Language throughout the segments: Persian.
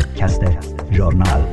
پادکست ژورنال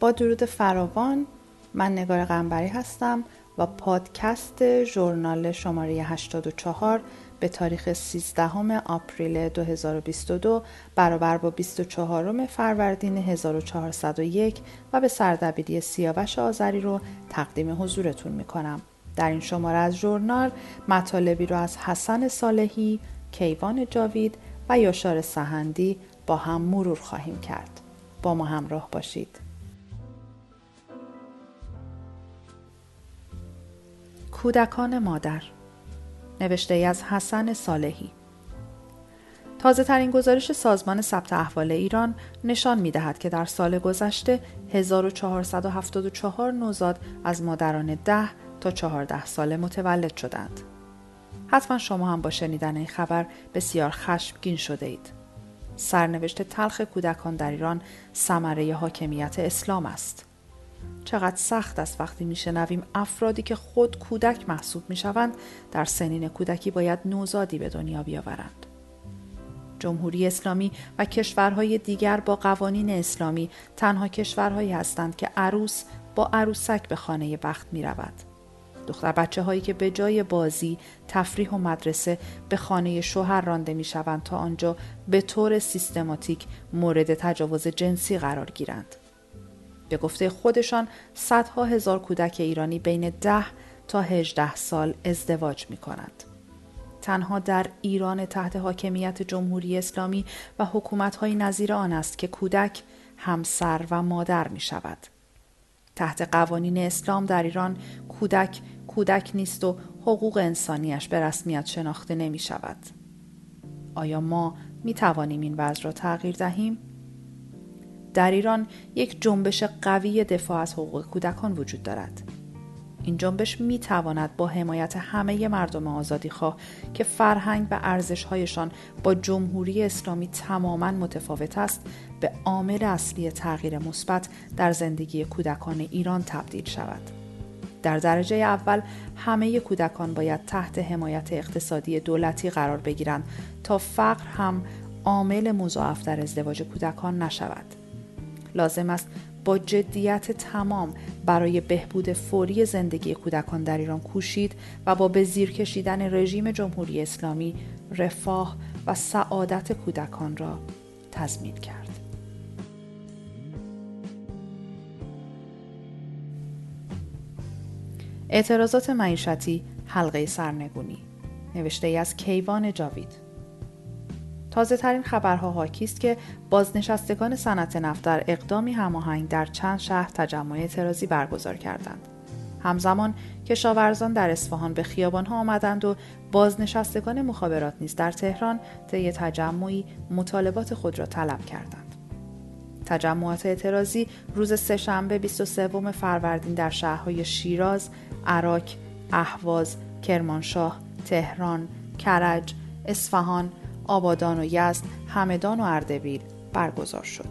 با درود فراوان من نگار قنبری هستم و پادکست ژورنال شماره 84 به تاریخ 13 آپریل 2022 برابر با 24 فروردین 1401 و به سردبیری سیاوش آذری رو تقدیم حضورتون می کنم. در این شماره از ژورنال مطالبی رو از حسن صالحی، کیوان جاوید و یاشار سهندی با هم مرور خواهیم کرد. با ما همراه باشید. کودکان مادر نوشته ای از حسن صالحی تازه ترین گزارش سازمان ثبت احوال ایران نشان می دهد که در سال گذشته 1474 نوزاد از مادران ده تا 14 ساله متولد شدند. حتما شما هم با شنیدن این خبر بسیار خشمگین شده اید. سرنوشت تلخ کودکان در ایران ثمره حاکمیت اسلام است. چقدر سخت است وقتی میشنویم افرادی که خود کودک محسوب می‌شوند در سنین کودکی باید نوزادی به دنیا بیاورند. جمهوری اسلامی و کشورهای دیگر با قوانین اسلامی تنها کشورهایی هستند که عروس با عروسک به خانه بخت می رود. دختر بچه هایی که به جای بازی، تفریح و مدرسه به خانه شوهر رانده می شوند تا آنجا به طور سیستماتیک مورد تجاوز جنسی قرار گیرند. به گفته خودشان صدها هزار کودک ایرانی بین ده تا هجده سال ازدواج می کنند. تنها در ایران تحت حاکمیت جمهوری اسلامی و حکومت‌های نظیر آن است که کودک همسر و مادر می شود. تحت قوانین اسلام در ایران کودک کودک نیست و حقوق انسانیش به رسمیت شناخته نمی شود. آیا ما می توانیم این وضع را تغییر دهیم؟ در ایران یک جنبش قوی دفاع از حقوق کودکان وجود دارد. این جنبش می تواند با حمایت همه مردم آزادی خواه که فرهنگ و ارزشهایشان با جمهوری اسلامی تماما متفاوت است به عامل اصلی تغییر مثبت در زندگی کودکان ایران تبدیل شود. در درجه اول همه کودکان باید تحت حمایت اقتصادی دولتی قرار بگیرند تا فقر هم عامل مضاعف در ازدواج کودکان نشود. لازم است با جدیت تمام برای بهبود فوری زندگی کودکان در ایران کوشید و با به زیر کشیدن رژیم جمهوری اسلامی رفاه و سعادت کودکان را تضمین کرد. اعتراضات معیشتی حلقه سرنگونی نوشته ای از کیوان جاوید تازه ترین خبرها حاکی است که بازنشستگان صنعت نفت در اقدامی هماهنگ در چند شهر تجمع اعتراضی برگزار کردند. همزمان کشاورزان در اصفهان به خیابانها آمدند و بازنشستگان مخابرات نیز در تهران طی تجمعی مطالبات خود را طلب کردند. تجمعات اعتراضی روز سهشنبه 23 فروردین در شهرهای شیراز، عراق، اهواز، کرمانشاه، تهران، کرج، اصفهان، آبادان و یزد، همدان و اردبیل برگزار شد.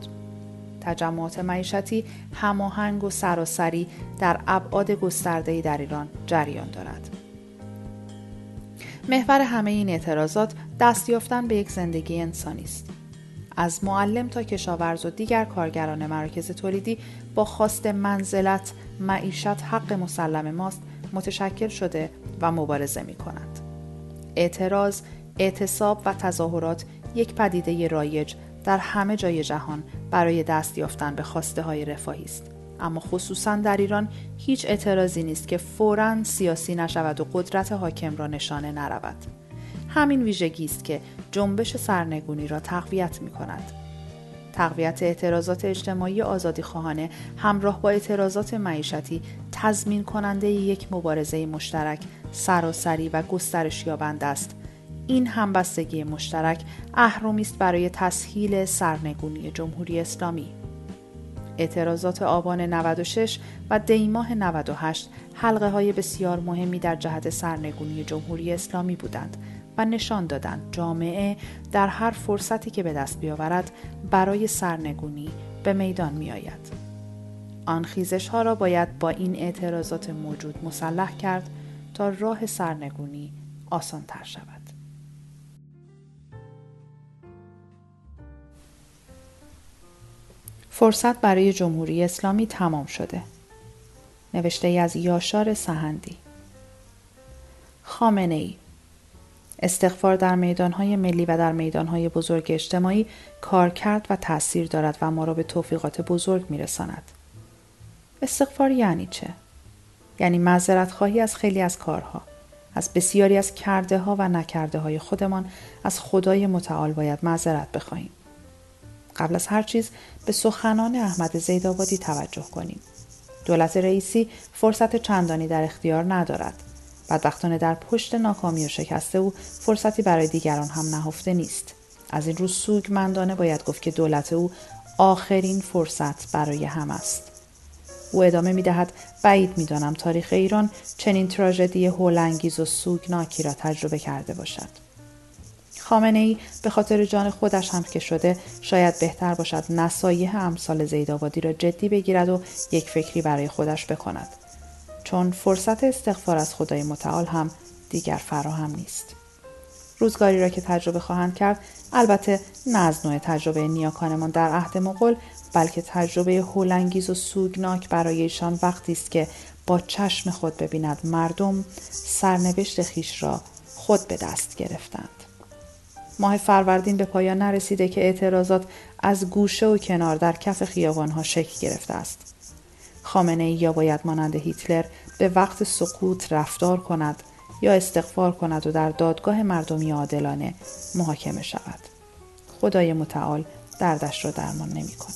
تجمعات معیشتی هماهنگ و سراسری در ابعاد گسترده‌ای در ایران جریان دارد. محور همه این اعتراضات دست یافتن به یک زندگی انسانی است. از معلم تا کشاورز و دیگر کارگران مراکز تولیدی با خواست منزلت معیشت حق مسلم ماست متشکل شده و مبارزه می کنند. اعتراض اعتصاب و تظاهرات یک پدیده رایج در همه جای جهان برای دست یافتن به خواسته های رفاهی است اما خصوصا در ایران هیچ اعتراضی نیست که فورا سیاسی نشود و قدرت حاکم را نشانه نرود همین ویژگی است که جنبش سرنگونی را تقویت می کند تقویت اعتراضات اجتماعی آزادی خواهانه همراه با اعتراضات معیشتی تضمین کننده یک مبارزه مشترک سراسری و گسترش یابنده است. این همبستگی مشترک اهرمی است برای تسهیل سرنگونی جمهوری اسلامی. اعتراضات آبان 96 و دیماه 98 حلقه های بسیار مهمی در جهت سرنگونی جمهوری اسلامی بودند. و نشان دادند جامعه در هر فرصتی که به دست بیاورد برای سرنگونی به میدان می آید. آن خیزش ها را باید با این اعتراضات موجود مسلح کرد تا راه سرنگونی آسان تر شود. فرصت برای جمهوری اسلامی تمام شده. نوشته ای از یاشار سهندی خامنه ای استغفار در میدانهای ملی و در میدانهای بزرگ اجتماعی کار کرد و تاثیر دارد و ما را به توفیقات بزرگ میرساند. استغفار یعنی چه؟ یعنی معذرت خواهی از خیلی از کارها. از بسیاری از کرده ها و نکرده های خودمان از خدای متعال باید معذرت بخواهیم. قبل از هر چیز به سخنان احمد زیدآبادی توجه کنیم. دولت رئیسی فرصت چندانی در اختیار ندارد. بدبختانه در پشت ناکامی و شکسته او فرصتی برای دیگران هم نهفته نیست. از این رو سوگمندانه باید گفت که دولت او آخرین فرصت برای هم است. او ادامه می دهد بعید می دانم تاریخ ایران چنین تراژدی هولانگیز و سوگناکی را تجربه کرده باشد. خامنه ای به خاطر جان خودش هم که شده شاید بهتر باشد نصایح امثال زیدآبادی را جدی بگیرد و یک فکری برای خودش بکند چون فرصت استغفار از خدای متعال هم دیگر فراهم نیست روزگاری را که تجربه خواهند کرد البته نه از نوع تجربه نیاکانمان در عهد مغول بلکه تجربه هولانگیز و سوگناک برای ایشان وقتی است که با چشم خود ببیند مردم سرنوشت خیش را خود به دست گرفتند ماه فروردین به پایان نرسیده که اعتراضات از گوشه و کنار در کف خیابانها شکل گرفته است. خامنه یا باید مانند هیتلر به وقت سقوط رفتار کند یا استغفار کند و در دادگاه مردمی عادلانه محاکمه شود. خدای متعال دردش را درمان نمی کند.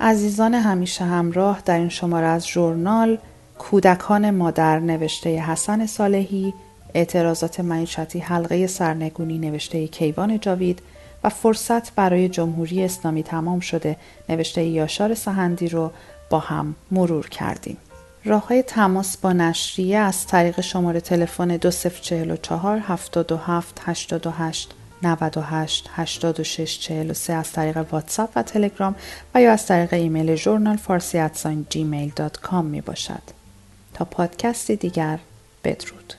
عزیزان همیشه همراه در این شماره از ژورنال کودکان مادر نوشته حسن صالحی اعتراضات معیشتی حلقه سرنگونی نوشته کیوان جاوید و فرصت برای جمهوری اسلامی تمام شده نوشته یاشار سهندی رو با هم مرور کردیم. راه های تماس با نشریه از طریق شماره تلفن 2044 77 88 98 86 43 از طریق واتساپ و تلگرام و یا از طریق ایمیل journal farsi Gmail dot com می باشد. تا پادکستی دیگر بدرود.